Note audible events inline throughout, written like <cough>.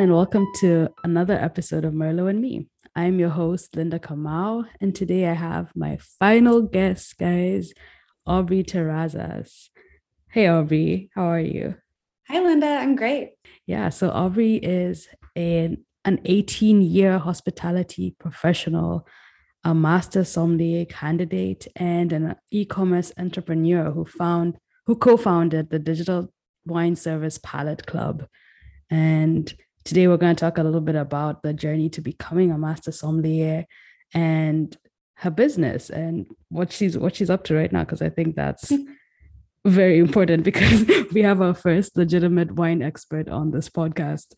Everyone, and welcome to another episode of Merlot and Me. I'm your host, Linda Kamau, and today I have my final guest, guys, Aubrey Terrazas. Hey, Aubrey, how are you? Hi, Linda. I'm great. Yeah, so Aubrey is an, an 18 year hospitality professional, a master sommelier candidate, and an e commerce entrepreneur who found who co-founded the digital wine service Palate Club. And today we're going to talk a little bit about the journey to becoming a master sommelier and her business and what she's what she's up to right now because I think that's <laughs> very important because <laughs> we have our first legitimate wine expert on this podcast.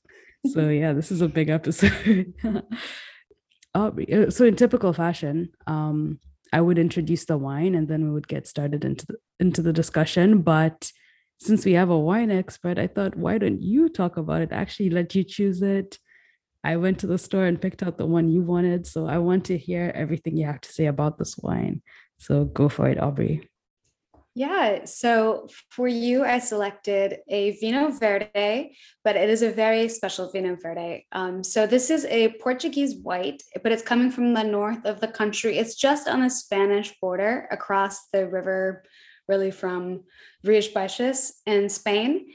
So <laughs> yeah, this is a big episode. Uh, so in typical fashion, um, I would introduce the wine and then we would get started into the into the discussion. But since we have a wine expert, I thought, why don't you talk about it? Actually, let you choose it. I went to the store and picked out the one you wanted. So I want to hear everything you have to say about this wine. So go for it, Aubrey. Yeah. So for you, I selected a Vinho Verde, but it is a very special Vinho Verde. Um, so this is a Portuguese white, but it's coming from the north of the country. It's just on the Spanish border across the river, really from Rías Baixas in Spain.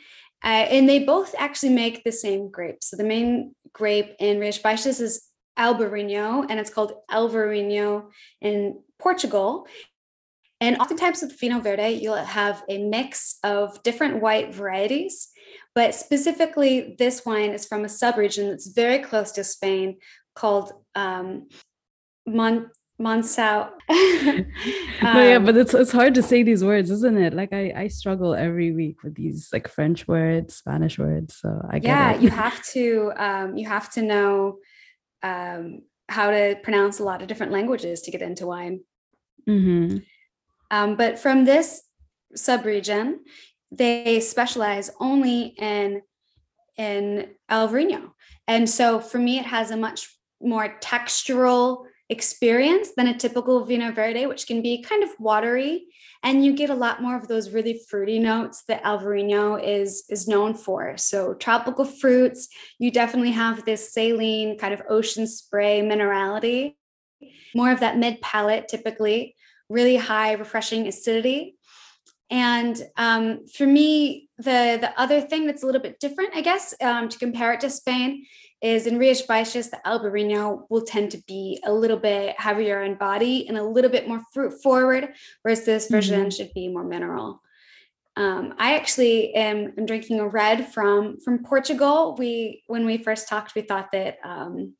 Uh, and they both actually make the same grape. So the main grape in Rías Baixas is Albarino, and it's called Alvarinho in Portugal. And oftentimes with Vinho Verde, you'll have a mix of different white varieties, but specifically this wine is from a subregion that's very close to Spain called um, Mon- Monção. um, no, yeah, but it's it's hard to say these words, isn't it? Like I I struggle every week with these like French words, Spanish words. So I yeah, you <laughs> have to um, you have to know um, how to pronounce a lot of different languages to get into wine. Mm-hmm. Um, but from this subregion, they specialize only in in Alvarinho. And so for me, it has a much more textural experience than a typical Vinho Verde, which can be kind of watery. And you get a lot more of those really fruity notes that Alvarinho is, is known for. So tropical fruits, you definitely have this saline kind of ocean spray minerality, more of that mid palate typically really high refreshing acidity. And um, for me, the, the other thing that's a little bit different, I guess, um, to compare it to Spain, is in Baixas, the Albarino will tend to be a little bit heavier in body and a little bit more fruit forward, whereas this version mm-hmm. should be more mineral. Um, I actually am, am, drinking a red from from Portugal. We when we first talked, we thought that um,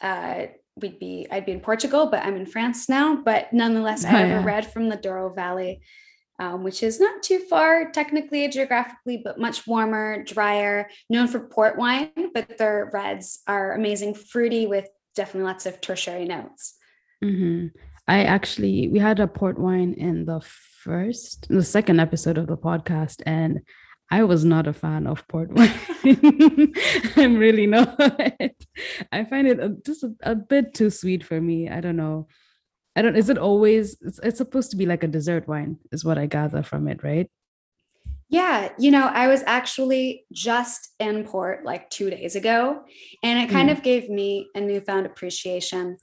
uh, we'd be I'd be in Portugal, but I'm in France now. But nonetheless, I have yeah. a <laughs> red from the Douro Valley, um, which is not too far technically geographically, but much warmer, drier, known for port wine. But their reds are amazing, fruity with definitely lots of tertiary notes. Mm-hmm. I actually we had a port wine in the first, the second episode of the podcast, and I was not a fan of port <laughs> wine. I'm really <laughs> not. I find it just a, a, bit too sweet for me. I don't know. I don't. Is it always? It's, it's supposed to be like a dessert wine, is what I gather from it, right? Yeah, you know, I was actually just in port like two days ago, and it kind mm. of gave me a newfound appreciation.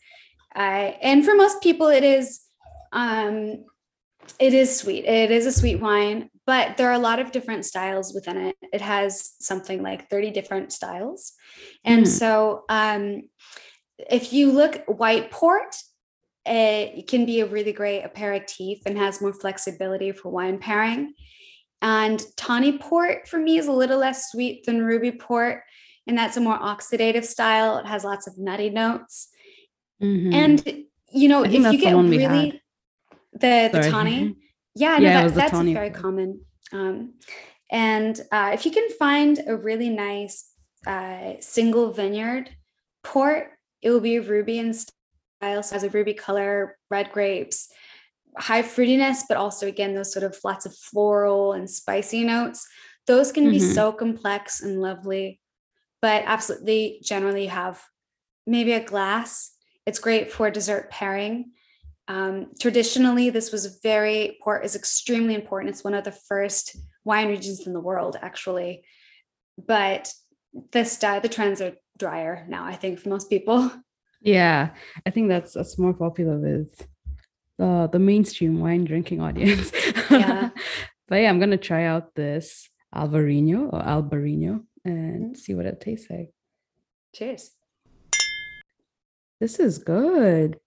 I and for most people, it is um it is sweet. It is a sweet wine, but there are a lot of different styles within it. It has something like 30 different styles. And mm. so um, if you look white port, it can be a really great aperitif and has more flexibility for wine pairing. And tawny port for me is a little less sweet than ruby port. And that's a more oxidative style. It has lots of nutty notes. Mm-hmm. And, you know, if you get really the, the tawny, yeah, no, that, that's very common. Um, and uh, if you can find a really nice uh, single vineyard port, it will be ruby in style, so has a ruby color, red grapes, high fruitiness, but also again those sort of lots of floral and spicy notes. Those can mm-hmm. be so complex and lovely, but absolutely generally you have maybe a glass. It's great for dessert pairing. Um, traditionally, this was very port is extremely important. It's one of the first wine regions in the world, actually. But the the trends are drier now, I think, for most people. <laughs> Yeah, I think that's that's more popular with the the mainstream wine drinking audience. Yeah. <laughs> but yeah, I'm gonna try out this Albarino or Albarino and Mhm. see what it tastes like. Cheers. This is good.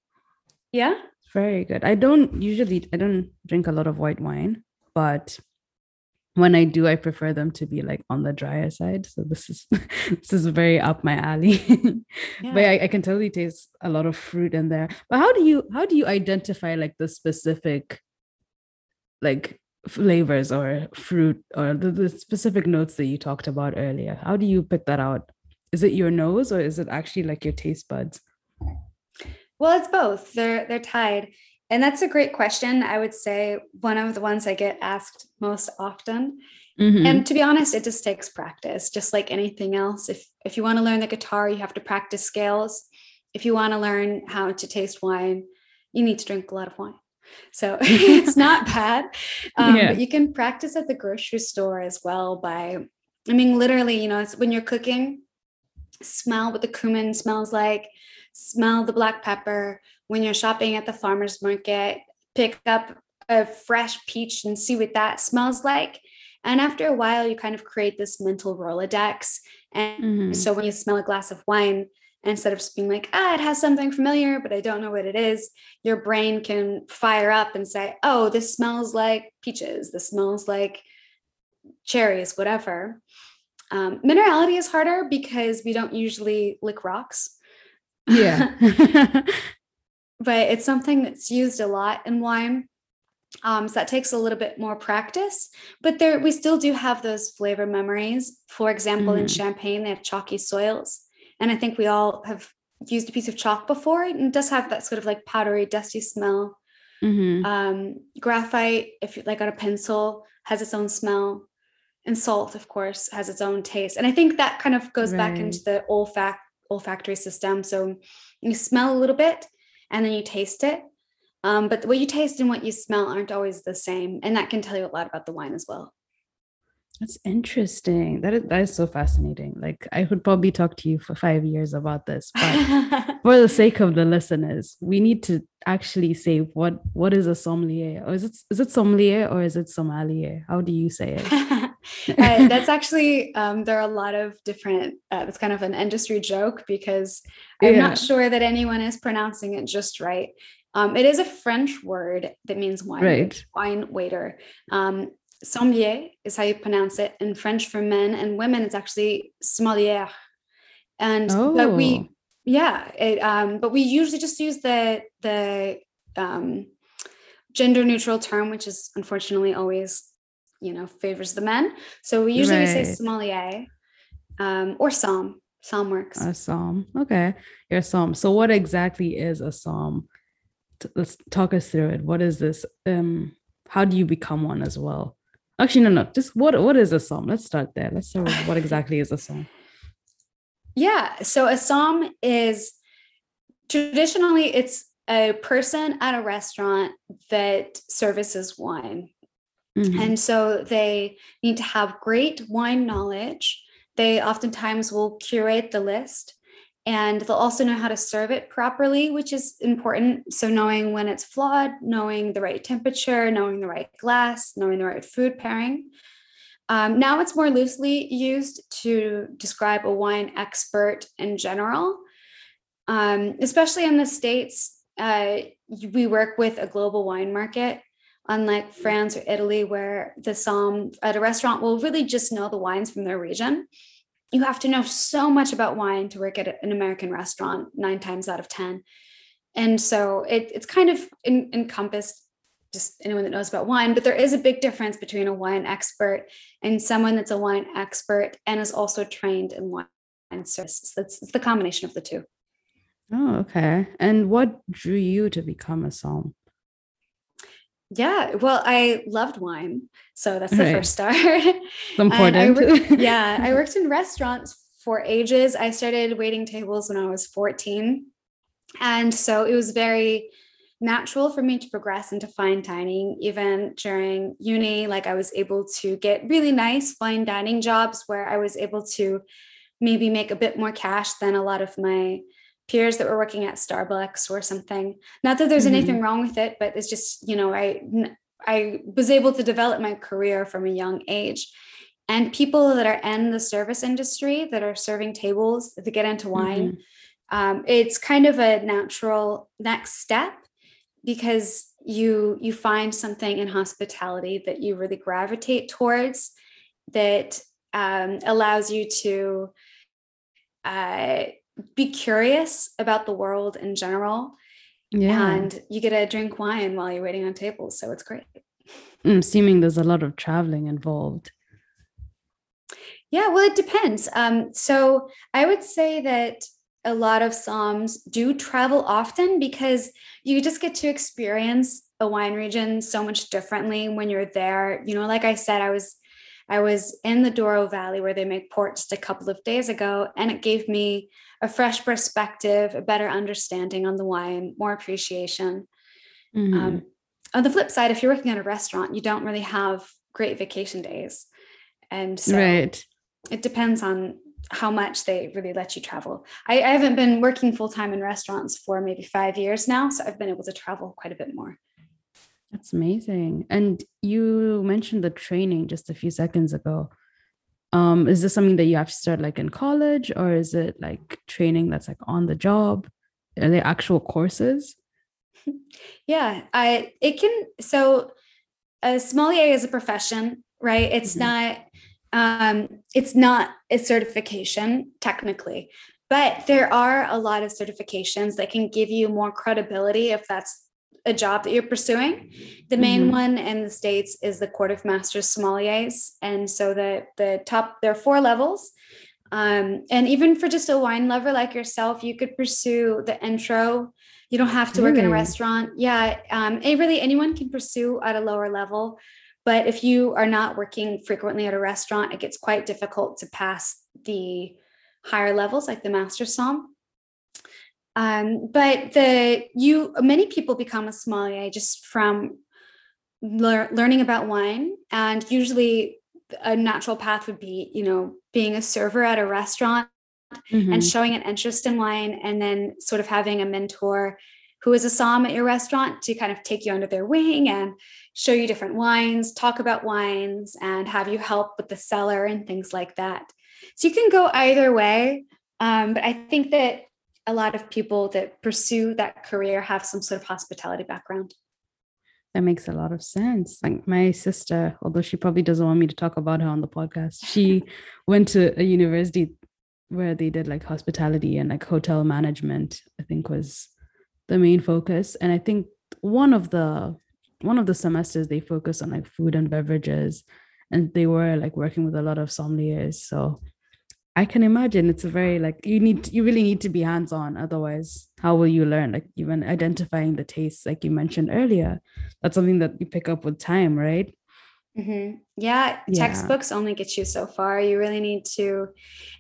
Yeah. It's very good. I don't usually I don't drink a lot of white wine, but when I do, I prefer them to be like on the drier side. So this is <laughs> this is very up my alley. <laughs> Yeah. but I, I can totally taste a lot of fruit in there. But how do you how do you identify like the specific like flavors or fruit or the, the specific notes that you talked about earlier? How do you pick that out? Is it your nose or is it actually like your taste buds? Well, it's both. They're they're tied. And that's a great question. I would say one of the ones I get asked most often. Mhm. And to be honest, it just takes practice, just like anything else. If if you want to learn the guitar, you have to practice scales. If you want to learn how to taste wine, you need to drink a lot of wine. So <laughs> it's not <laughs> bad. Um, Yeah. But you can practice at the grocery store as well by, I mean, literally, you know, it's when you're cooking, smell what the cumin smells like, smell the black pepper. When you're shopping at the farmer's market, pick up a fresh peach and see what that smells like. And after a while, you kind of create this mental Rolodex. And Mhm. so when you smell a glass of wine, instead of just being like, ah, it has something familiar, but I don't know what it is, your brain can fire up and say, oh, this smells like peaches. This smells like cherries, whatever. Um, minerality is harder because we don't usually lick rocks. yeah. <laughs> <laughs> but it's something that's used a lot in wine. Um, so that takes a little bit more practice, but there we still do have those flavor memories. For example, in Mhm. Champagne, they have chalky soils, and I think we all have used a piece of chalk before. and It does have that sort of like powdery, dusty smell. Mhm. Um, graphite, if you like on a pencil, has its own smell, and salt, of course, has its own taste. And I think that kind of goes back into the olfac olfactory system. So you smell a little bit, and then you taste it. Um, but what you taste and what you smell aren't always the same, and that can tell you a lot about the wine as well. That's interesting. That is, that is so fascinating. Like I could probably talk to you for five years about this, but <laughs> for the sake of the listeners, we need to actually say what what is a sommelier, or is it is it sommelier or is it sommelier? How do you say it? <laughs> Uh, <laughs> that's actually um, there are a lot of different uh, that's kind of an industry joke because i'm Yeah. not sure that anyone is pronouncing it just right um, it is a french word that means wine Right. wine waiter um, sommelier is how you pronounce it in french for men and women it's actually sommelier and but we Oh. yeah it um but we usually just use the the um gender neutral term which is unfortunately always you know favors the men so we usually say Right. sommelier um or som Somm works A somm. Okay, your somm. So what exactly is a somm? Let's talk us through it. What is this? Um, how do you become one as well? Actually, no, no. Just what what is a somm? Let's start there. Let's start what <laughs> exactly is a somm. yeah so a somm is traditionally it's a person at a restaurant that services wine Mhm. And so they need to have great wine knowledge. They oftentimes will curate the list and they'll also know how to serve it properly, which is important. So, knowing when it's flawed, knowing the right temperature, knowing the right glass, knowing the right food pairing. Um, now it's more loosely used to describe a wine expert in general, um, especially in the States. Uh, we work with a global wine market unlike France or Italy, where the somm at a restaurant will really just know the wines from their region. You have to know so much about wine to work at an American restaurant, nine times out of 10. And so it, it's kind of en- encompassed just anyone that knows about wine, but there is a big difference between a wine expert and someone that's a wine expert and is also trained in wine services. That's it's the combination of the two. Oh, okay. And what drew you to become a somm? Yeah, well, I loved wine. So that's the Right. first start. <laughs> I important. worked- <laughs> yeah, I worked in restaurants for ages. I started waiting tables when I was 14. And so it was very natural for me to progress into fine dining even during uni like i was able to get really nice fine dining jobs where i was able to maybe make a bit more cash than a lot of my peers that were working at Starbucks or something. Not that there's mm-hmm. anything wrong with it, but it's just, you know, I I was able to develop my career from a young age. And people that are in the service industry that are serving tables that get into wine, mm-hmm. um, it's kind of a natural next step because you you find something in hospitality that you really gravitate towards that um, allows you to uh, be curious about the world in general. Yeah. And you get to drink wine while you're waiting on tables. So it's great. Mm, seeming there's a lot of traveling involved. Yeah, well, it depends. Um, so I would say that a lot of somms do travel often because you just get to experience a wine region so much differently when you're there. You know, like I said, I was I was in the Douro Valley where they make port just a couple of days ago, and it gave me a fresh perspective, a better understanding on the wine, more appreciation. Mm-hmm. Um, on the flip side, if you're working at a restaurant, you don't really have great vacation days. And so right. it depends on how much they really let you travel. I, I haven't been working full time in restaurants for maybe five years now, so I've been able to travel quite a bit more. That's amazing. And you mentioned the training just a few seconds ago. Um, is this something that you have to start like in college, or is it like training that's like on the job? Are they actual courses? <laughs> Yeah, I it can so a sommelier is a profession, right? It's mm-hmm. not um it's not a certification technically, but there are a lot of certifications that can give you more credibility if that's a job that you're pursuing. The main mm-hmm. one in the states is the Court of Masters Sommeliers, and so the the top there are four levels. Um, and even for just a wine lover like yourself, you could pursue the intro. You don't have to work in a restaurant. Yeah, um, really anyone can pursue at a lower level. But if you are not working frequently at a restaurant, it gets quite difficult to pass the higher levels like the master som. Um, but the you many people become a sommelier just from lear, learning about wine, and usually a natural path would be you know being a server at a restaurant mm-hmm. and showing an interest in wine, and then sort of having a mentor who is a som at your restaurant to kind of take you under their wing and show you different wines, talk about wines, and have you help with the cellar and things like that. So you can go either way. Um, but I think that a lot of people that pursue that career have some sort of hospitality background. That makes a lot of sense. Like my sister, although she probably doesn't want me to talk about her on the podcast, she <laughs> went to a university where they did like hospitality and like hotel management, I think was the main focus. And I think one of the one of the semesters they focused on like food and beverages and they were like working with a lot of sommeliers. So I can imagine it's a very like you need you really need to be hands on otherwise how will you learn? Like even identifying the tastes like you mentioned earlier that's something that you pick up with time right? Mm-hmm. yeah, yeah, textbooks only get you so far. You really need to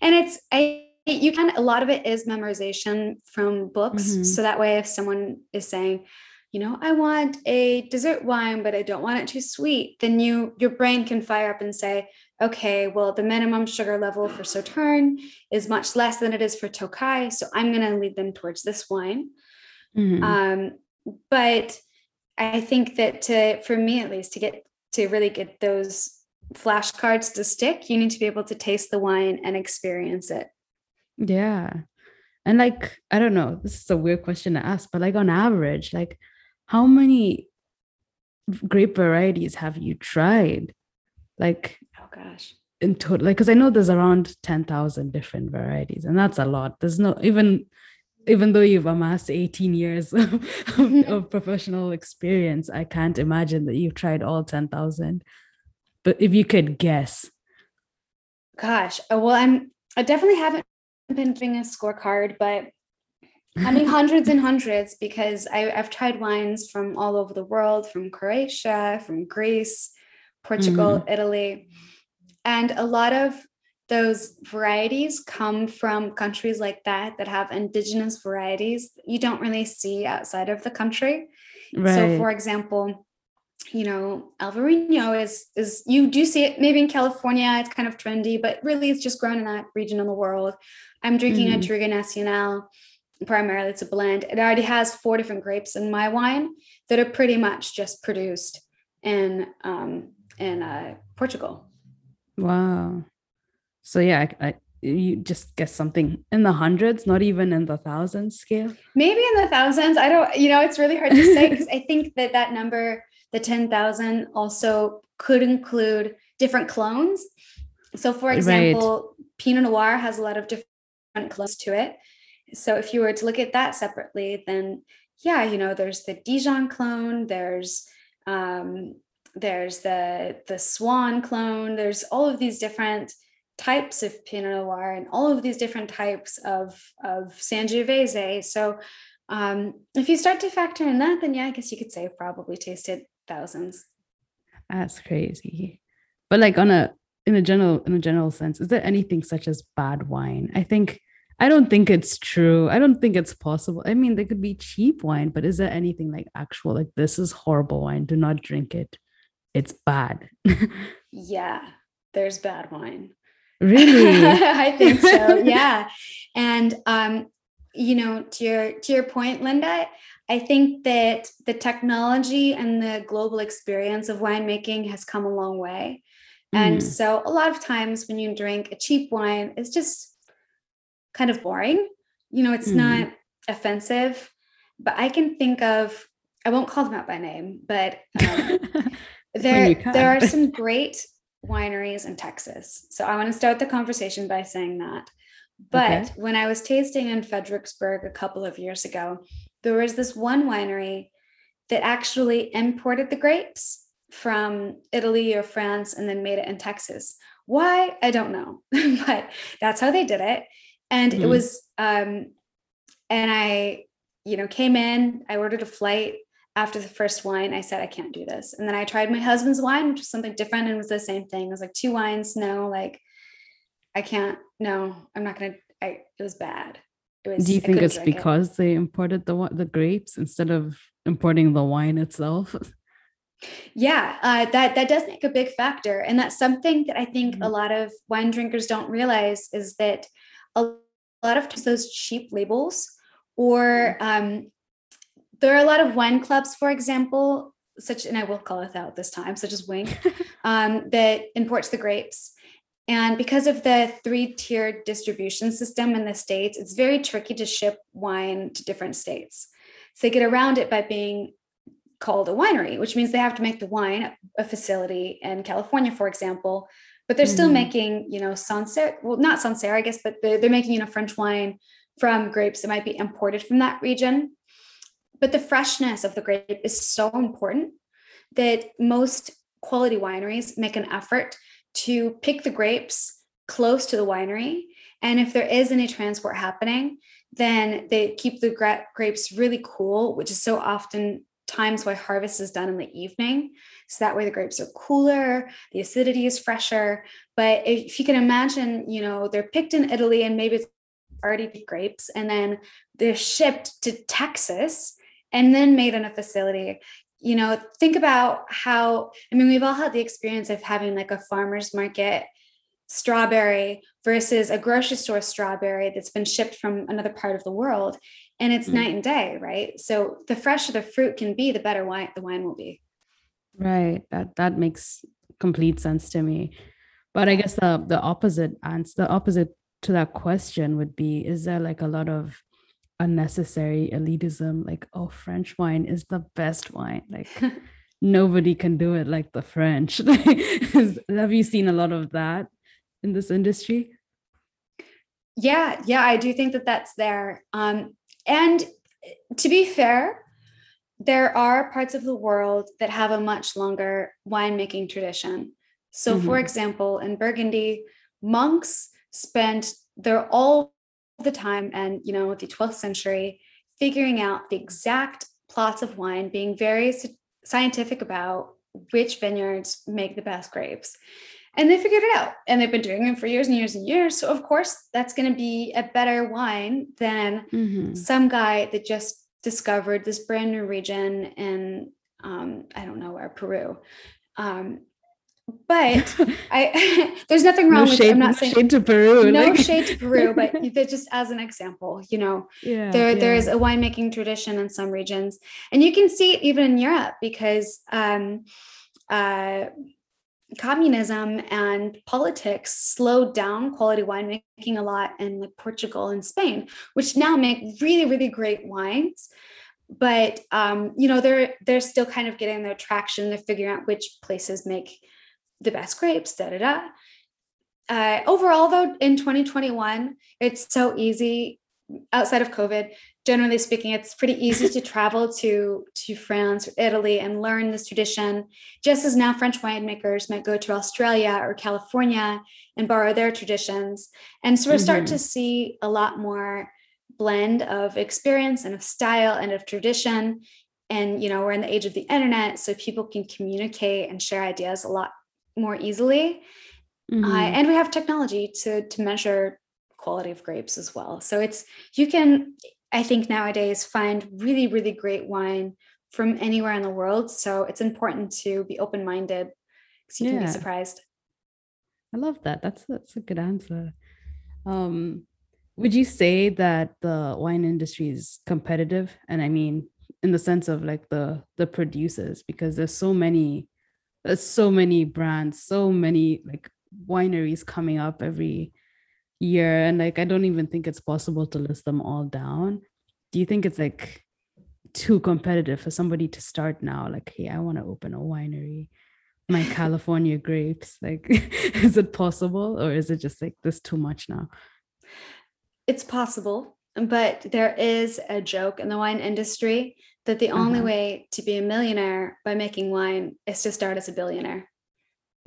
and it's I you can a lot of it is memorization from books. Mm-hmm. so that way if someone is saying you know i want a dessert wine but i don't want it too sweet then you your brain can fire up and say okay, well, the minimum sugar level for Sauterne is much less than it is for Tokai. So I'm going to lead them towards this wine. Mm-hmm. Um, but I think that to, for me at least, to get to really get those flashcards to stick, you need to be able to taste the wine and experience it. Yeah. And like, I don't know, this is a weird question to ask, but like on average, like how many grape varieties have you tried? Like, gosh, in total, like, because I know there's around 10,000 different varieties, and that's a lot. There's no even, even though you've amassed 18 years <laughs> of, of professional experience, I can't imagine that you've tried all 10,000. But if you could guess, gosh, uh, well, I'm, I definitely haven't been doing a scorecard, but I mean, <laughs> hundreds and hundreds because I, have tried wines from all over the world, from Croatia, from Greece, Portugal, mm-hmm. Italy. And a lot of those varieties come from countries like that that have indigenous varieties you don't really see outside of the country. Right. So, for example, you know, Alvarinho is is you do see it maybe in California. It's kind of trendy, but really it's just grown in that region of the world. I'm drinking mm-hmm. a Touriga Nacional. Primarily, it's a blend. It already has four different grapes in my wine that are pretty much just produced in um, in uh, Portugal. Wow. So yeah, I, I, you just guess something in the hundreds, not even in the thousands scale. Maybe in the thousands. I don't. You know, it's really hard to say because <laughs> I think that that number the 10,000 also could include different clones. So, for example, right. Pinot Noir has a lot of different clones to it. So, if you were to look at that separately, then yeah, you know, there's the Dijon clone, there's um, there's the the Swan clone, there's all of these different types of Pinot Noir and all of these different types of of Sangiovese. So um, if you start to factor in that, then yeah, I guess you could say I've probably tasted thousands. That's crazy. But like on a in a general in a general sense, is there anything such as bad wine? I think I don't think it's true. I don't think it's possible. I mean, there could be cheap wine, but is there anything like actual like this is horrible wine? Do not drink it. It's bad. yeah, there's bad wine. Really? <laughs> I think so. <laughs> Yeah. and um you know, to your to your point, Linda, I think that the technology and the global experience of winemaking has come a long way. Mm. And so a lot of times when you drink a cheap wine, it's just kind of boring. You know, it's mm. not offensive, but I can think of, I won't call them out by name, but um, <laughs> there, there are some great wineries in Texas. So I want to start the conversation by saying that. But okay. when I was tasting in Fredericksburg a couple of years ago, there was this one winery that actually imported the grapes from Italy or France and then made it in Texas. Why? I don't know, <laughs> but that's how they did it. And mm-hmm. it was, um, and I, you know, came in, I ordered a flight after the first wine. I said, I can't do this. And then I tried my husband's wine, which was something different and was the same thing. It was like two wines, no, like, I can't, no, I'm not to, I, it was bad. Was, Do you think it's because it. they imported the the grapes instead of importing the wine itself? <laughs> Yeah, uh, that that does make a big factor, and that's something that I think mm-hmm. a lot of wine drinkers don't realize is that a lot of times those cheap labels, or mm-hmm. um, there are a lot of wine clubs, for example, such and I will call it out this time, such as Winc, <laughs> um, that imports the grapes and because of the three tiered distribution system in the States, it's very tricky to ship wine to different states. So they get around it by being called a winery, which means they have to make the wine a facility in California, for example, but they're still mm-hmm. making, you know, Sancerre, well, not Sancerre, I guess, but they're, they're making, you know, French wine from grapes that might be imported from that region. But the freshness of the grape is so important that most quality wineries make an effort to pick the grapes close to the winery. And if there is any transport happening, then they keep the gra- grapes really cool, which is so often times why harvest is done in the evening. So that way the grapes are cooler, the acidity is fresher. But if you can imagine, you know, they're picked in Italy and maybe it's already grapes and then they're shipped to Texas and then made in a facility you know, think about how, I mean, we've all had the experience of having like a farmer's market strawberry versus a grocery store strawberry that's been shipped from another part of the world. And it's mm. night and day, right? So the fresher the fruit can be, the better wine the wine will be. Right. That that makes complete sense to me. But I guess the the opposite answer, the opposite to that question would be: Is there like a lot of unnecessary elitism like oh french wine is the best wine. Like <laughs> nobody can do it like the french. <laughs> Have you seen a lot of that in this industry? Yeah yeah i do think that that's there. Um and to be fair there are parts of the world that have a much longer winemaking tradition. So mm-hmm. for example in burgundy monks spent their all the time and you know the 12th century figuring out the exact plots of wine being very scientific about which vineyards make the best grapes and they figured it out and they've been doing it for years and years and years so of course that's going to be a better wine than mm-hmm. some guy that just discovered this brand new region in um, I don't know where Peru. Um, but <laughs> I <laughs> there's nothing wrong no with shade, I'm not no saying shade to Peru. no like- shade to Peru, <laughs> but just as an example, you know, yeah, there yeah. there's a winemaking tradition in some regions, and you can see it even in Europe because um, uh, communism and politics slowed down quality winemaking a lot in like Portugal and Spain, which now make really really great wines. But um, you know they're they're still kind of getting their traction. They're figuring out which places make the best grapes. Da da da. Uh, overall, though, in 2021, it's so easy outside of COVID. Generally speaking, it's pretty easy to <laughs> travel to to France or Italy and learn this tradition. Just as now French winemakers might go to Australia or California and borrow their traditions, and so we're starting to see a lot more blend of experience and of style and of tradition. And you know, we're in the age of the internet, so people can communicate and share ideas a lot more easily. Uh, Mhm. and we have technology to to measure quality of grapes as well. So it's you can I think nowadays find really really great wine from anywhere in the world. So it's important to be open minded because you can be surprised. I love that. That's that's a good answer. Um, would you say that the wine industry is competitive? And I mean, in the sense of like the the producers, because there's so many, there's so many brands, so many like wineries coming up every year, and like I don't even think it's possible to list them all down. Do you think it's like too competitive for somebody to start now? Like, hey, I want to open a winery my <laughs> California grapes? Like, <laughs> is it possible or is it just like this too much now? It's possible, but there is a joke in the wine industry that the only Uh-huh. way to be a millionaire by making wine is to start as a billionaire. <laughs>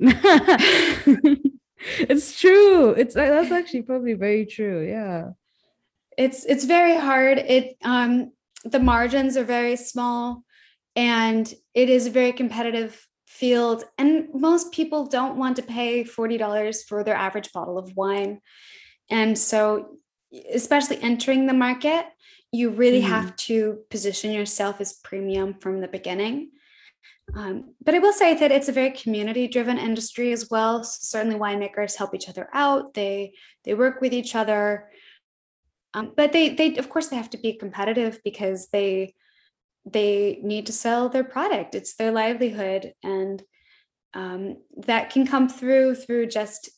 it's true. It's uh, that's actually probably very true. Yeah. it's it's very hard it um the margins are very small and it is a very competitive field and most people don't want to pay $40 for their average bottle of wine and so especially entering the market you really Mhm. have to position yourself as premium from the beginning um, but I will say that it's a very community driven industry as well. So certainly winemakers help each other out. They they work with each other. Um, but they they of course they have to be competitive because they they need to sell their product. It's their livelihood, and um, that can come through through just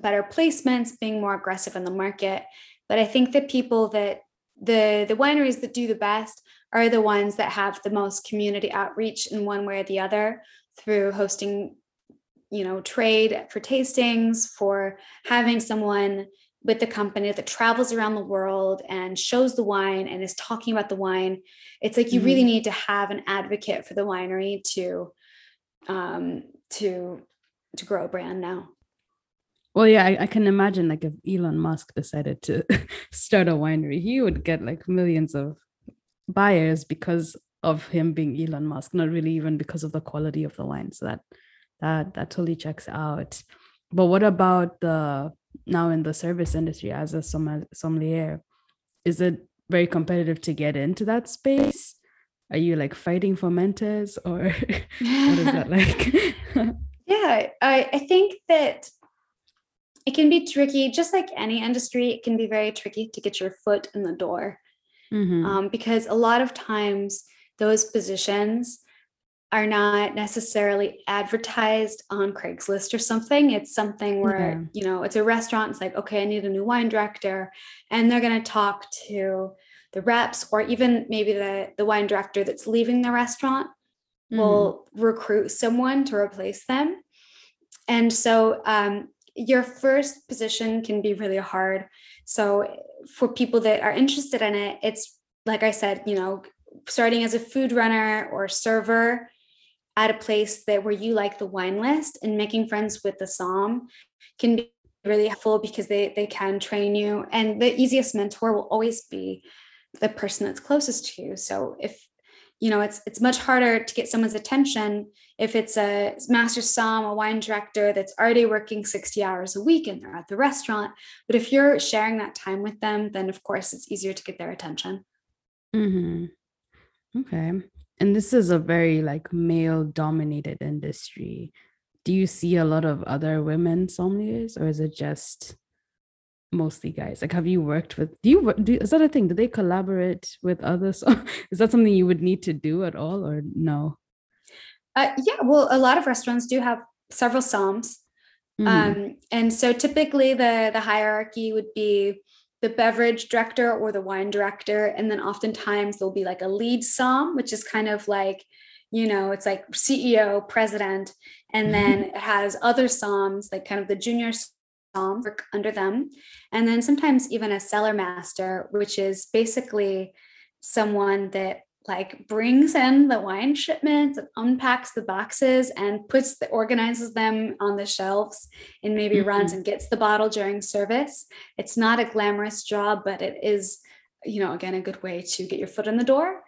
better placements, being more aggressive in the market. But I think the people that the the wineries that do the best are the ones that have the most community outreach in one way or the other through hosting you know trade for tastings for having someone with the company that travels around the world and shows the wine and is talking about the wine. It's like you really need to have an advocate for the winery to um to to grow a brand now Well, yeah, I, I can imagine like if Elon Musk decided to <laughs> start a winery, he would get like millions of buyers because of him being Elon Musk, not really even because of the quality of the wine. So that that that totally checks out. But what about the now in the service industry as a sommelier? Is it very competitive to get into that space? Are you like fighting for mentors or <laughs> what is that <laughs> like? Yeah, I, I think that it can be tricky, just like any industry, it can be very tricky to get your foot in the door. Mhm. Um, because a lot of times those positions are not necessarily advertised on Craigslist or something. It's something where, you know, it's a restaurant, it's like, okay, I need a new wine director. And they're going to talk to the reps or even maybe the, the wine director that's leaving the restaurant Mhm. will recruit someone to replace them. And so um, your first position can be really hard. So for people that are interested in it, it's like I said, you know, starting as a food runner or server at a place that where you like the wine list and making friends with the som can be really helpful because they they can train you and the easiest mentor will always be the person that's closest to you so if you know it's it's much harder to get someone's attention if it's a master som a wine director that's already working 60 hours a week and they're at the restaurant but if you're sharing that time with them then of course it's easier to get their attention mm-hmm. Okay. and this is a very like male dominated industry do you see a lot of other women sommeliers or is it just mostly guys. Like have you worked with do you do is that a thing? Do they collaborate with others? <laughs> Is that something you would need to do at all or no? Uh, yeah well a lot of restaurants do have several somms, mm-hmm. um, and so typically the the hierarchy would be the beverage director or the wine director. And then oftentimes there'll be like a lead somm, which is kind of like you know it's like ceo president. And mm-hmm. then it has other somms like kind of the junior work under them and then sometimes even a cellar master which is basically someone that like brings in the wine shipments and unpacks the boxes and puts the organizes them on the shelves and maybe mm-hmm. runs and gets the bottle during service it's not a glamorous job but it is you know again a good way to get your foot in the door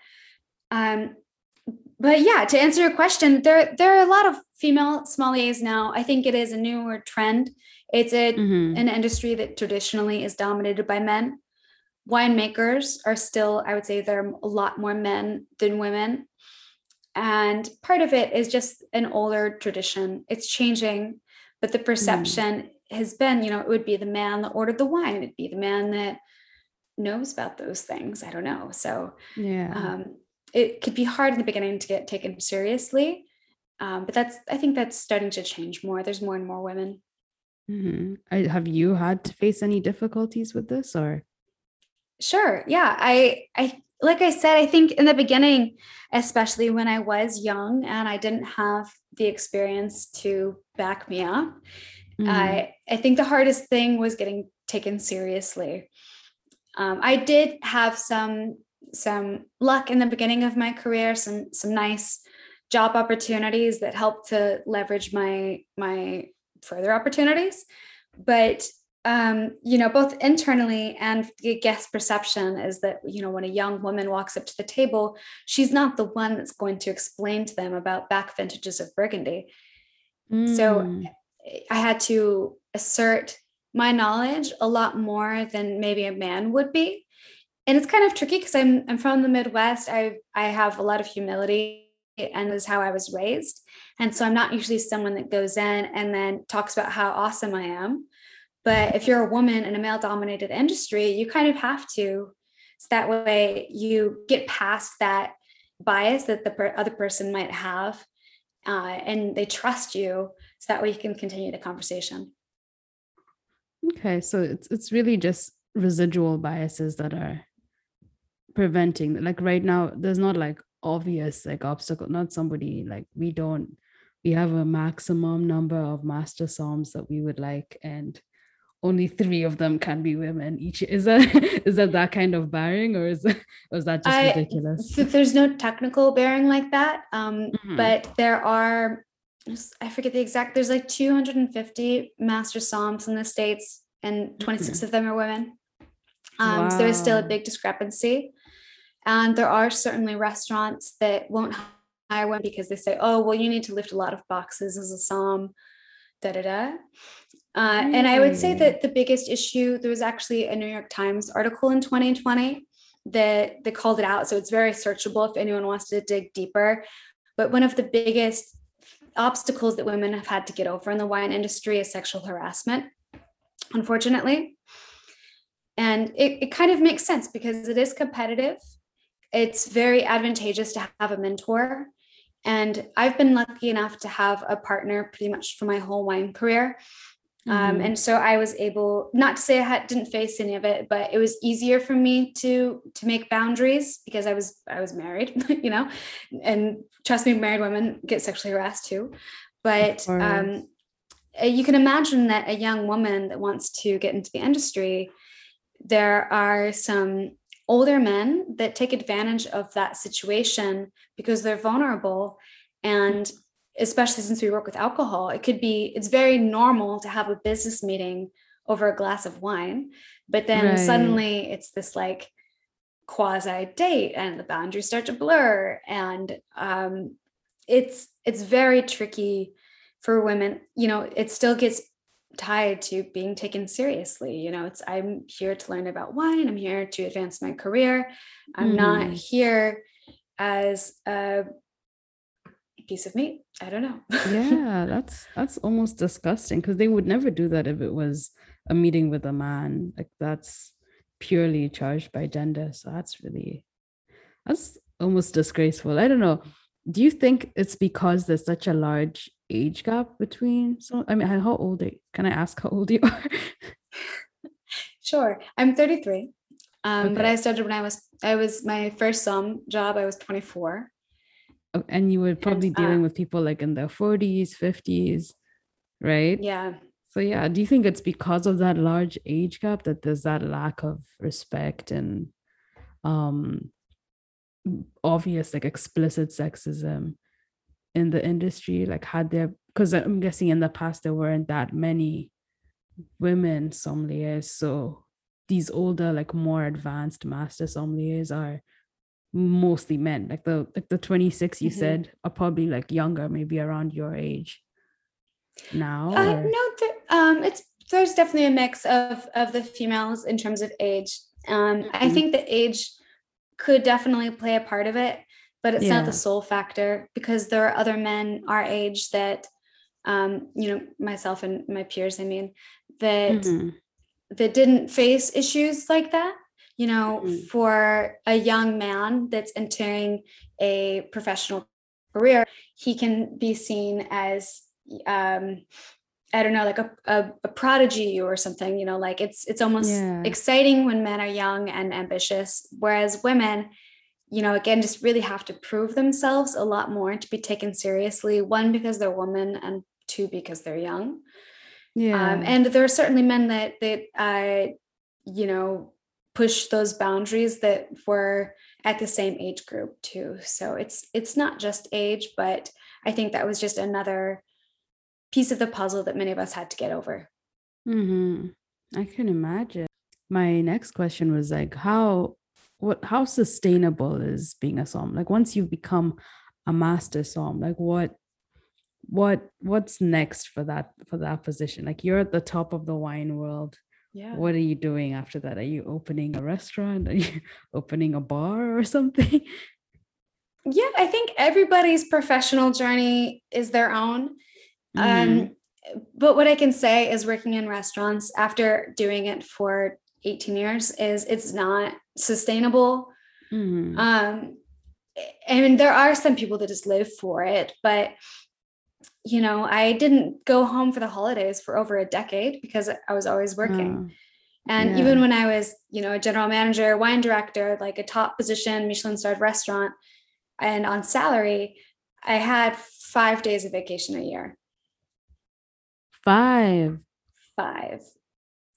um, but yeah, to answer your question, there there are a lot of female sommeliers now. I think it is a newer trend. It's a mm-hmm. an industry that traditionally is dominated by men. Winemakers are still, I would say, there are a lot more men than women, and part of it is just an older tradition. It's changing, but the perception mm. has been, you know, it would be the man that ordered the wine. It'd be the man that knows about those things. I don't know. So yeah. Um, it could be hard in the beginning to get taken seriously um, but that's i think that's starting to change more there's more and more women mm-hmm. I, have you had to face any difficulties with this or sure yeah i i like i said i think in the beginning especially when i was young and i didn't have the experience to back me up mm-hmm. i i think the hardest thing was getting taken seriously um, i did have some some luck in the beginning of my career, some some nice job opportunities that helped to leverage my my further opportunities. But um, you know, both internally and the guest perception is that, you know, when a young woman walks up to the table, she's not the one that's going to explain to them about back vintages of Burgundy. Mm. So I had to assert my knowledge a lot more than maybe a man would be and it's kind of tricky because I'm I'm from the Midwest. I I have a lot of humility and is how I was raised. And so I'm not usually someone that goes in and then talks about how awesome I am. But if you're a woman in a male dominated industry, you kind of have to. So that way you get past that bias that the per- other person might have uh, and they trust you. So that way you can continue the conversation. Okay. So it's, it's really just residual biases that are preventing like right now there's not like obvious like obstacle not somebody like we don't we have a maximum number of master somms that we would like and only three of them can be women each is that <laughs> is that that kind of bearing or is that, or is that just I, ridiculous so there's no technical bearing like that um, mm-hmm. but there are i forget the exact there's like 250 master somms in the states and 26 mm-hmm. of them are women um, wow. so there's still a big discrepancy and there are certainly restaurants that won't hire one because they say, oh, well, you need to lift a lot of boxes as a somm, da da da. Uh, mm. And I would say that the biggest issue, there was actually a New York Times article in 2020 that they called it out. So it's very searchable if anyone wants to dig deeper. But one of the biggest obstacles that women have had to get over in the wine industry is sexual harassment, unfortunately. And it, it kind of makes sense because it is competitive it's very advantageous to have a mentor. And I've been lucky enough to have a partner pretty much for my whole wine career. Um, mm-hmm. Um, and so I was able, not to say I had, didn't face any of it, but it was easier for me to to make boundaries because I was I was married, <laughs> you know, and trust me, married women get sexually harassed too. But um, eh, you can imagine that a young woman that wants to get into the industry, there are some older men that take advantage of that situation because they're vulnerable and especially since we work with alcohol it could be it's very normal to have a business meeting over a glass of wine but then right. suddenly it's this like quasi date and the boundaries start to blur and um, it's it's very tricky for women you know it still gets tied to being taken seriously you know it's i'm here to learn about wine i'm here to advance my career i'm mm. not here as a piece of meat. I don't know. <laughs> yeah, that's that's almost disgusting because they would never do that if it was a meeting with a man. Like that's purely charged by gender. So that's really that's almost disgraceful. I don't know. Do you think it's because there's such a large age gap between so I mean how old are you? Can I ask how old you are? sure. I'm 33. Um, okay. but I started when I was I was my first somm job, I was 24. And you were probably and, dealing uh, with people like in their 40s, 50s, right? Yeah. So yeah, do you think it's because of that large age gap that there's that lack of respect and um obvious like explicit sexism in the industry? Like had there because I'm guessing in the past there weren't that many women sommeliers. So these older, like more advanced master sommeliers are mostly men. Like the like the 26 you mm-hmm. said are probably like younger, maybe around your age now? Uh, no, there, um, it's there's definitely a mix of of the females in terms of age. Um, mm-hmm. I think the age could definitely play a part of it, but it's yeah. not the sole factor because there are other men our age that, um, you know, myself and my peers, I mean, that mm-hmm. that didn't face issues like that. You know, mm-hmm. for a young man that's entering a professional career, he can be seen as um I don't know, like a, a, a, prodigy or something, you know, like it's it's almost yeah. exciting when men are young and ambitious. Whereas women, you know, again, just really have to prove themselves a lot more to be taken seriously. One, because they're women, and two, because they're young. Yeah. Um, and there are certainly men that that uh, you know, push those boundaries that were at the same age group too. So it's it's not just age, but I think that was just another piece of the puzzle that many of us had to get over. Mm-hmm. I can imagine. My next question was like, how what how sustainable is being a somm? Like once you've become a master somm, like what what what's next for that for that position? Like you're at the top of the wine world. Yeah. What are you doing after that? Are you opening a restaurant? Are you <laughs> opening a bar or something? Yeah, I think everybody's professional journey is their own. Mm-hmm. Um, but what I can say is working in restaurants after doing it for 18 years is it's not sustainable. Mm-hmm. Um, I mean, there are some people that just live for it, but you know, I didn't go home for the holidays for over a decade because I was always working. Oh, and yeah. even when I was, you know, a general manager, wine director, like a top position, Michelin starred restaurant, and on salary, I had five days of vacation a year. Five. Five.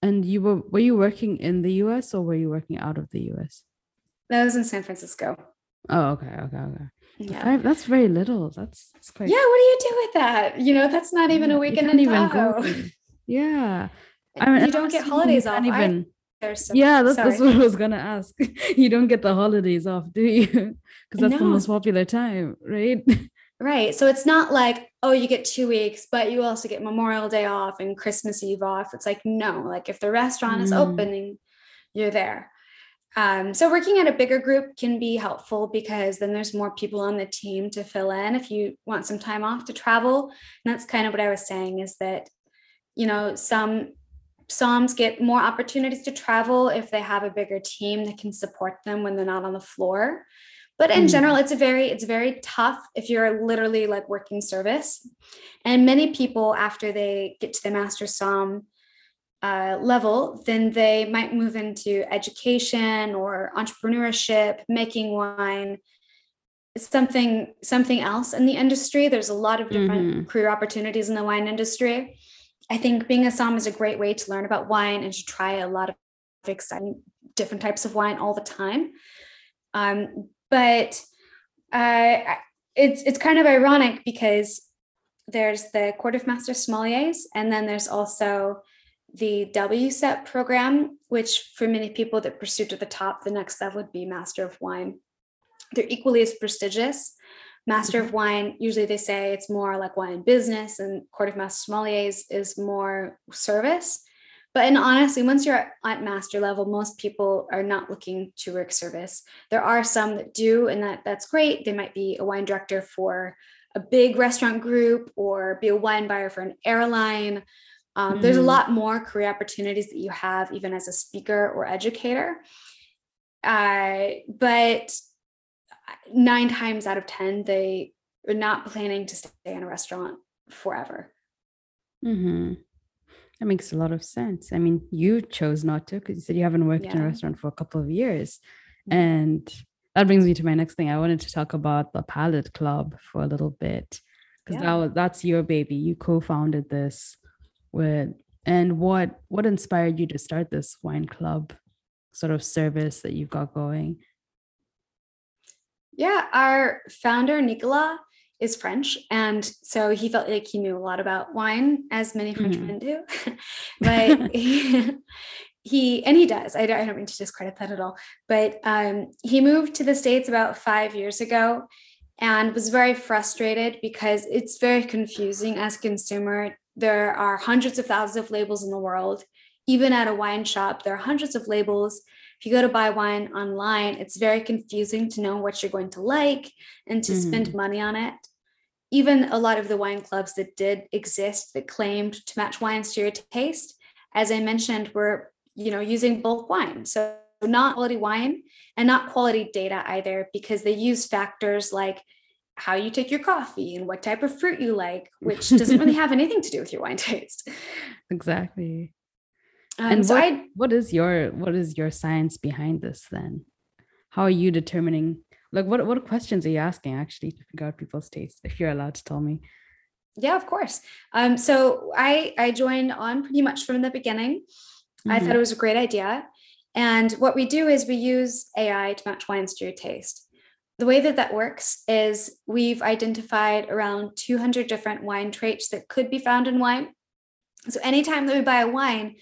And you were were you working in the US or were you working out of the US? That was in San Francisco. Oh, okay, okay, okay. Yeah. Five, that's very little. That's, that's quite Yeah, what do you do with that? You know, that's not even a weekend in Tahoe. Go yeah. I mean, you don't get holidays off. Even, some, yeah, that's, that's what I was gonna ask. <laughs> you don't get the holidays off, do you? <laughs> Because that's no. the most popular time, right? <laughs> Right. So it's not like, oh, you get two weeks, but you also get Memorial Day off and Christmas Eve off. It's like, no, like if the restaurant mm. is opening, you're there. Um, so working at a bigger group can be helpful because then there's more people on the team to fill in if you want some time off to travel. And that's kind of what I was saying is that, you know, some somms get more opportunities to travel if they have a bigger team that can support them when they're not on the floor but in mm. general it's a very it's very tough if you're literally like working service. And many people after they get to the master somm uh, level then they might move into education or entrepreneurship making wine. Something something else in the industry. There's a lot of different mm-hmm. career opportunities in the wine industry. I think being a somm is a great way to learn about wine and to try a lot of exciting different types of wine all the time. Um, but uh, it's it's kind of ironic because there's the Court of Master Sommeliers, and then there's also the WSET program, which for many people that pursue to the top, the next level would be Master of Wine. They're equally as prestigious. Master of mm-hmm. Wine, usually they say it's more like wine business, and Court of Master Sommeliers is more service. But and honestly, once you're at master level, most people are not looking to work service. There are some that do, and that that's great. They might be a wine director for a big restaurant group or be a wine buyer for an airline. Um, mm-hmm. There's a mm-hmm. lot more career opportunities that you have, even as a speaker or educator. Uh, but nine times out of 10, they are not planning to stay in a restaurant forever. Mm-hmm. That makes a lot of sense. I mean, you chose not to because you said you haven't worked yeah. in a restaurant for a couple of years. And that brings me to my next thing. I wanted to talk about the Palette Club for a little bit because yeah. that was, that's your baby. You co-founded this with, and what what inspired you to start this wine club sort of service that you've got going? Yeah, our founder Nicolas is French, and so he felt like he knew a lot about wine, as many Frenchmen mm-hmm. do. <laughs> but he, <laughs> he, and he does. I don't, I don't mean to discredit that at all. But um, he moved to the states about five years ago, and was very frustrated because it's very confusing as a consumer. There are hundreds of thousands of labels in the world. Even at a wine shop, there are hundreds of labels if you go to buy wine online, it's very confusing to know what you're going to like and to mm-hmm. spend money on it. Even a lot of the wine clubs that did exist that claimed to match wines to your taste, as I mentioned, were you know using bulk wine. So not quality wine and not quality data either, because they use factors like how you take your coffee and what type of fruit you like, which doesn't really <laughs> have anything to do with your wine taste. Exactly. Um, and so what, I, what is your what is your science behind this then? How are you determining like what what questions are you asking actually to figure out people's tastes? if you're allowed to tell me? Yeah, of course. Um, so I I joined on pretty much from the beginning. Mm-hmm. I thought mm-hmm. it was a great idea. And what we do is we use AI to match wines to your taste. The way that that works is we've identified around 200 different wine traits that could be found in wine. So anytime that we buy a wine,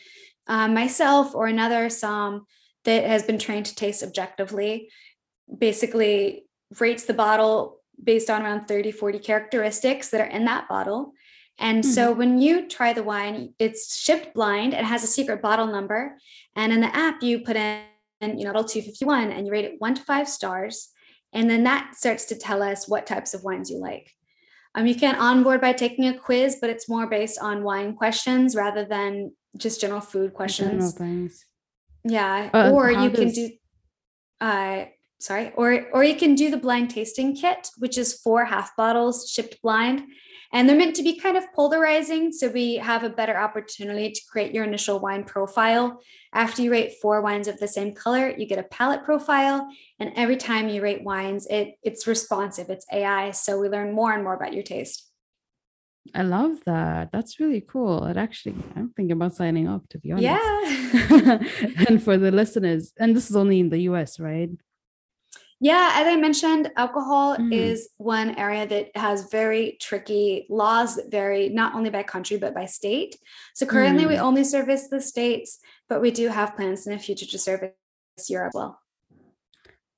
um, myself or another somm that has been trained to taste objectively basically rates the bottle based on around 30 40 characteristics that are in that bottle and mm-hmm. so when you try the wine it's shipped blind it has a secret bottle number and in the app you put in you know bottle 251 and you rate it one to five stars and then that starts to tell us what types of wines you like um, you can onboard by taking a quiz but it's more based on wine questions rather than just general food questions. General things. Yeah. Uh, or you does... can do uh sorry, or or you can do the blind tasting kit, which is four half bottles shipped blind. And they're meant to be kind of polarizing. So we have a better opportunity to create your initial wine profile. After you rate four wines of the same color, you get a palette profile. And every time you rate wines, it, it's responsive, it's AI. So we learn more and more about your taste. I love that. That's really cool. It actually, I'm thinking about signing up to be honest. Yeah. <laughs> and for the listeners, and this is only in the US, right? Yeah, as I mentioned, alcohol mm. is one area that has very tricky laws that vary not only by country but by state. So currently, mm. we only service the states, but we do have plans in the future to service Europe as well.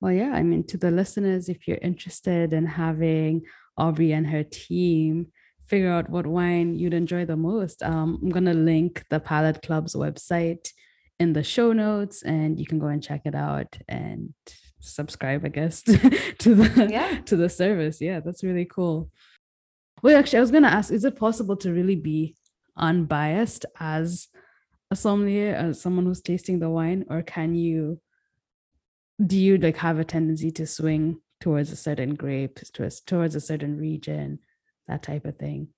Well, yeah, I mean, to the listeners, if you're interested in having Aubrey and her team figure out what wine you'd enjoy the most, um, I'm going to link the Palette Club's website in the show notes and you can go and check it out and subscribe, I guess, <laughs> to the yeah. to the service. Yeah, that's really cool. Well, actually, I was gonna ask, is it possible to really be unbiased as a sommelier, as someone who's tasting the wine, or can you do you like have a tendency to swing towards a certain grape, towards towards a certain region? That type of thing.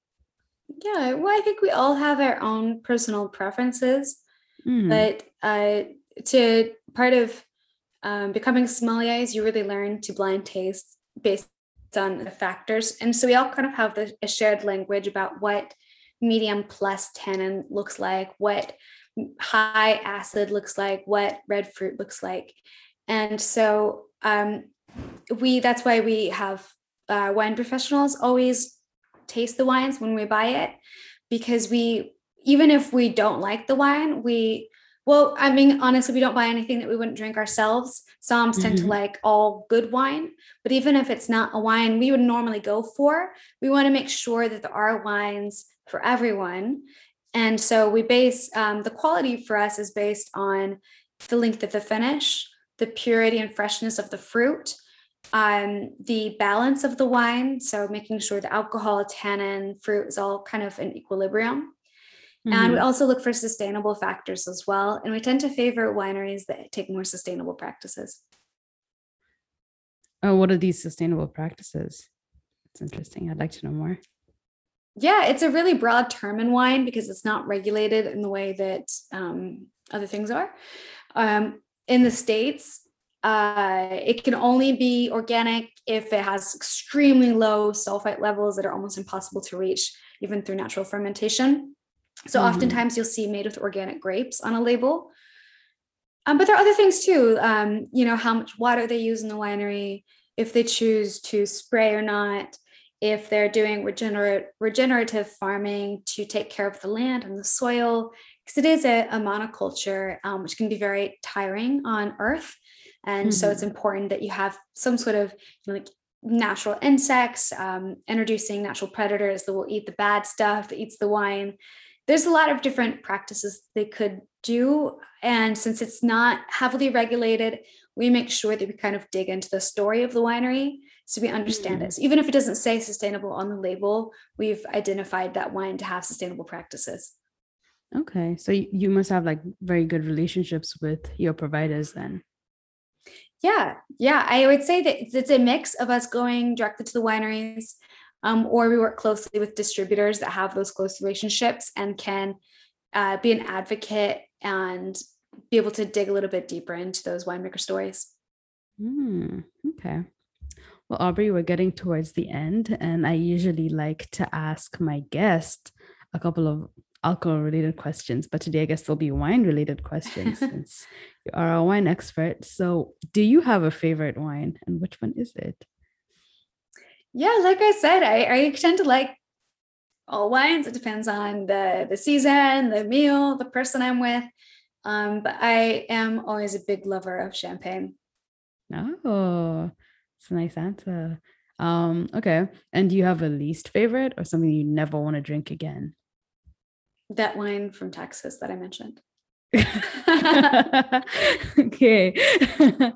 Yeah, well, I think we all have our own personal preferences, mm. but uh, to part of um, becoming sommeliers, you really learn to blind taste based on the factors, and so we all kind of have the, a shared language about what medium plus tannin looks like, what high acid looks like, what red fruit looks like, and so um, we that's why we have uh, wine professionals always taste the wines when we buy it because we even if we don't like the wine we well i mean honestly we don't buy anything that we wouldn't drink ourselves Somms mm-hmm. tend to mm-hmm. like all good wine but even if it's not a wine we would normally go for we want to make sure that there are wines for everyone And so we base um, the quality for us is based on the length of the finish, the purity and freshness of the fruit, um, the balance of the wine. So making sure the alcohol, tannin, fruit is all kind of in equilibrium. Mm-hmm. And we mm-hmm. also look for sustainable factors as well. And we tend to favor wineries that take more sustainable practices. Oh, what are these sustainable practices? It's interesting. I'd like to know more. Yeah, it's a really broad term in wine because it's not regulated in the way that um, other things are. Um, in the States, uh, it can only be organic if it has extremely low sulfite levels that are almost impossible to reach, even through natural fermentation. So mm-hmm. oftentimes you'll see made with organic grapes on a label. Um, but there are other things too. Um, you know, how much water they use in the winery, if they choose to spray or not, if they're doing regenerate, regenerative farming to take care of the land and the soil, because it is a, a monoculture, um, which can be very tiring on earth. And mm-hmm. so it's mm-hmm. important that you have some sort of you know, like natural insects, um, introducing natural predators that will eat the bad stuff, that eats the wine there's a lot of different practices they could do. And since it's not heavily regulated, we make sure that we kind of dig into the story of the winery so we understand mm. it. So even if it doesn't say sustainable on the label, we've identified that wine to have sustainable practices. Okay. So you must have like very good relationships with your providers then. Yeah. Yeah. I would say that it's a mix of us going directly to the wineries, um, or we work closely with distributors that have those close relationships and can uh, be an advocate and be able to dig a little bit deeper into those winemaker stories. Mm, okay. Well, Aubrey, we're getting towards the end, and I usually like to ask my guest a couple of alcohol related questions, but today I guess there'll be wine related questions <laughs> since you are a wine expert. So, do you have a favorite wine, and which one is it? yeah, like I said, I, I tend to like all wines. It depends on the the season, the meal, the person I'm with. Um, but I am always a big lover of champagne. Oh, it's a nice answer. Um, okay. And do you have a least favorite or something you never want to drink again? That wine from Texas that I mentioned. <laughs> okay. <laughs>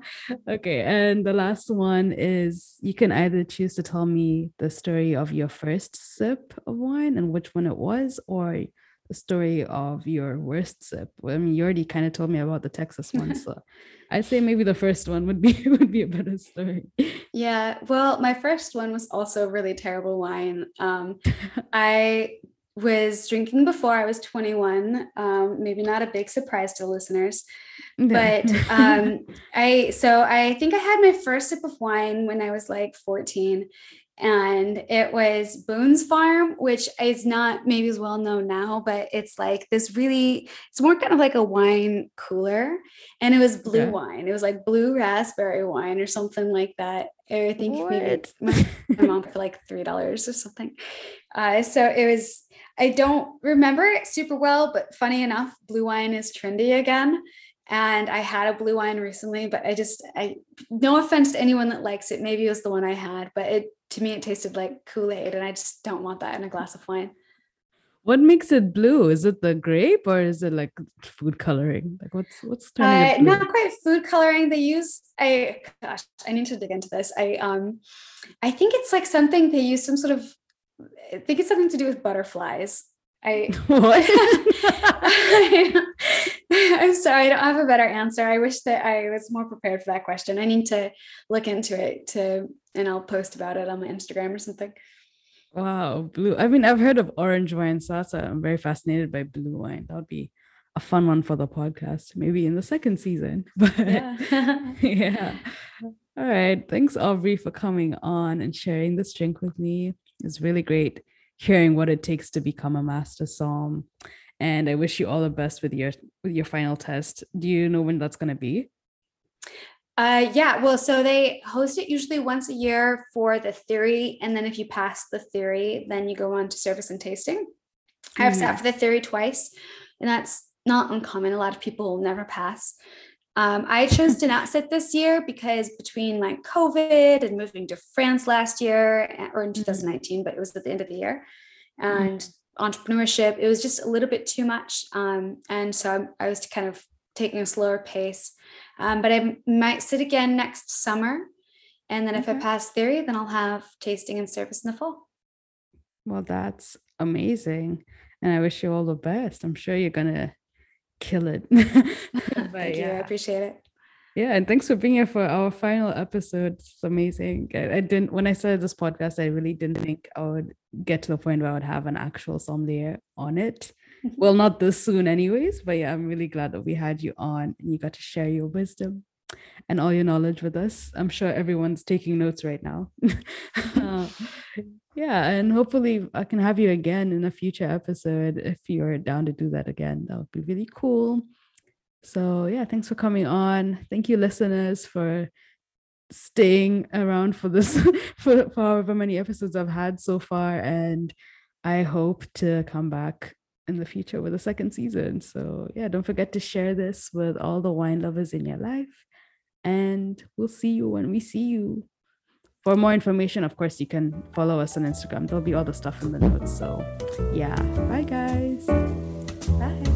okay. And the last one is you can either choose to tell me the story of your first sip of wine and which one it was, or the story of your worst sip. I mean, you already kind of told me about the Texas one. <laughs> So I'd say maybe the first one would be would be a better story. Yeah. Well, my first one was also really terrible wine. Um, I was drinking before I was 21. Um, maybe not a big surprise to listeners, but <laughs> um, I so I think I had my first sip of wine when I was like 14, and it was Boone's Farm, which is not maybe as well known now, but it's like this really, it's more kind of like a wine cooler, and it was blue wine. It was like blue raspberry wine or something like that. I think what? maybe my, my mom for like three dollars or something. Uh, so it was I don't remember it super well, but funny enough, blue wine is trendy again. And I had a blue wine recently, but I just, I, no offense to anyone that likes it. Maybe it was the one I had, but it, to me, it tasted like Kool Aid. And I just don't want that in a glass of wine. What makes it blue? Is it the grape or is it like food coloring? Like what's what's turning uh, not quite food coloring. They use I gosh, I need to dig into this. I um I think it's like something they use some sort of I think it's something to do with butterflies. I <laughs> <laughs> what? I, am sorry, I don't have a better answer. I wish that I was more prepared for that question. I need to look into it to and I'll post about it on my Instagram or something. Wow, blue. I mean, I've heard of orange wine salsa. I'm very fascinated by blue wine. That would be a fun one for the podcast, maybe in the second season. <laughs> But yeah. yeah. All right. Thanks, Aubrey, for coming on and sharing this drink with me. It's really great hearing what it takes to become a master somm. And I wish you all the best with your with your final test. Do you know when that's going to be? Uh, yeah, well, so they host it usually once a year for the theory, and then if you pass the theory, then you go on to service and tasting. I've sat for the theory twice, and that's not uncommon. A lot of people will never pass. Um, I chose to not sit this year because between like COVID and moving to France last year or in mm-hmm. 2019, but it was at the end of the year. And entrepreneurship. It was just a little bit too much. Um, and so I, I, was kind of taking a slower pace. Um, but I might sit again next summer. And then if I pass theory, then I'll have tasting and service in the fall. Well, that's amazing. And I wish you all the best. I'm sure you're going to kill it. <laughs> <laughs> but, Thank yeah. you. I appreciate it. Yeah, and thanks for being here for our final episode. It's amazing. I, I, didn't when I started this podcast, I really didn't think I would get to the point where I would have an actual sommelier on it. <laughs> well, not this soon, anyways. But yeah, I'm really glad that we had you on and you got to share your wisdom and all your knowledge with us. I'm sure everyone's taking notes right now. uh, <laughs> <laughs> yeah, and hopefully I can have you again in a future episode if you're down to do that again. That would be really cool. So, yeah, thanks for coming on. Thank you, listeners, for staying around for this, <laughs> for, for however many episodes I've had so far. And I hope to come back in the future with a second season. So, yeah, don't forget to share this with all the wine lovers in your life. And we'll see you when we see you. For more information, of course, you can follow us on Instagram. There'll be all the stuff in the notes. So, yeah, bye, guys. Bye.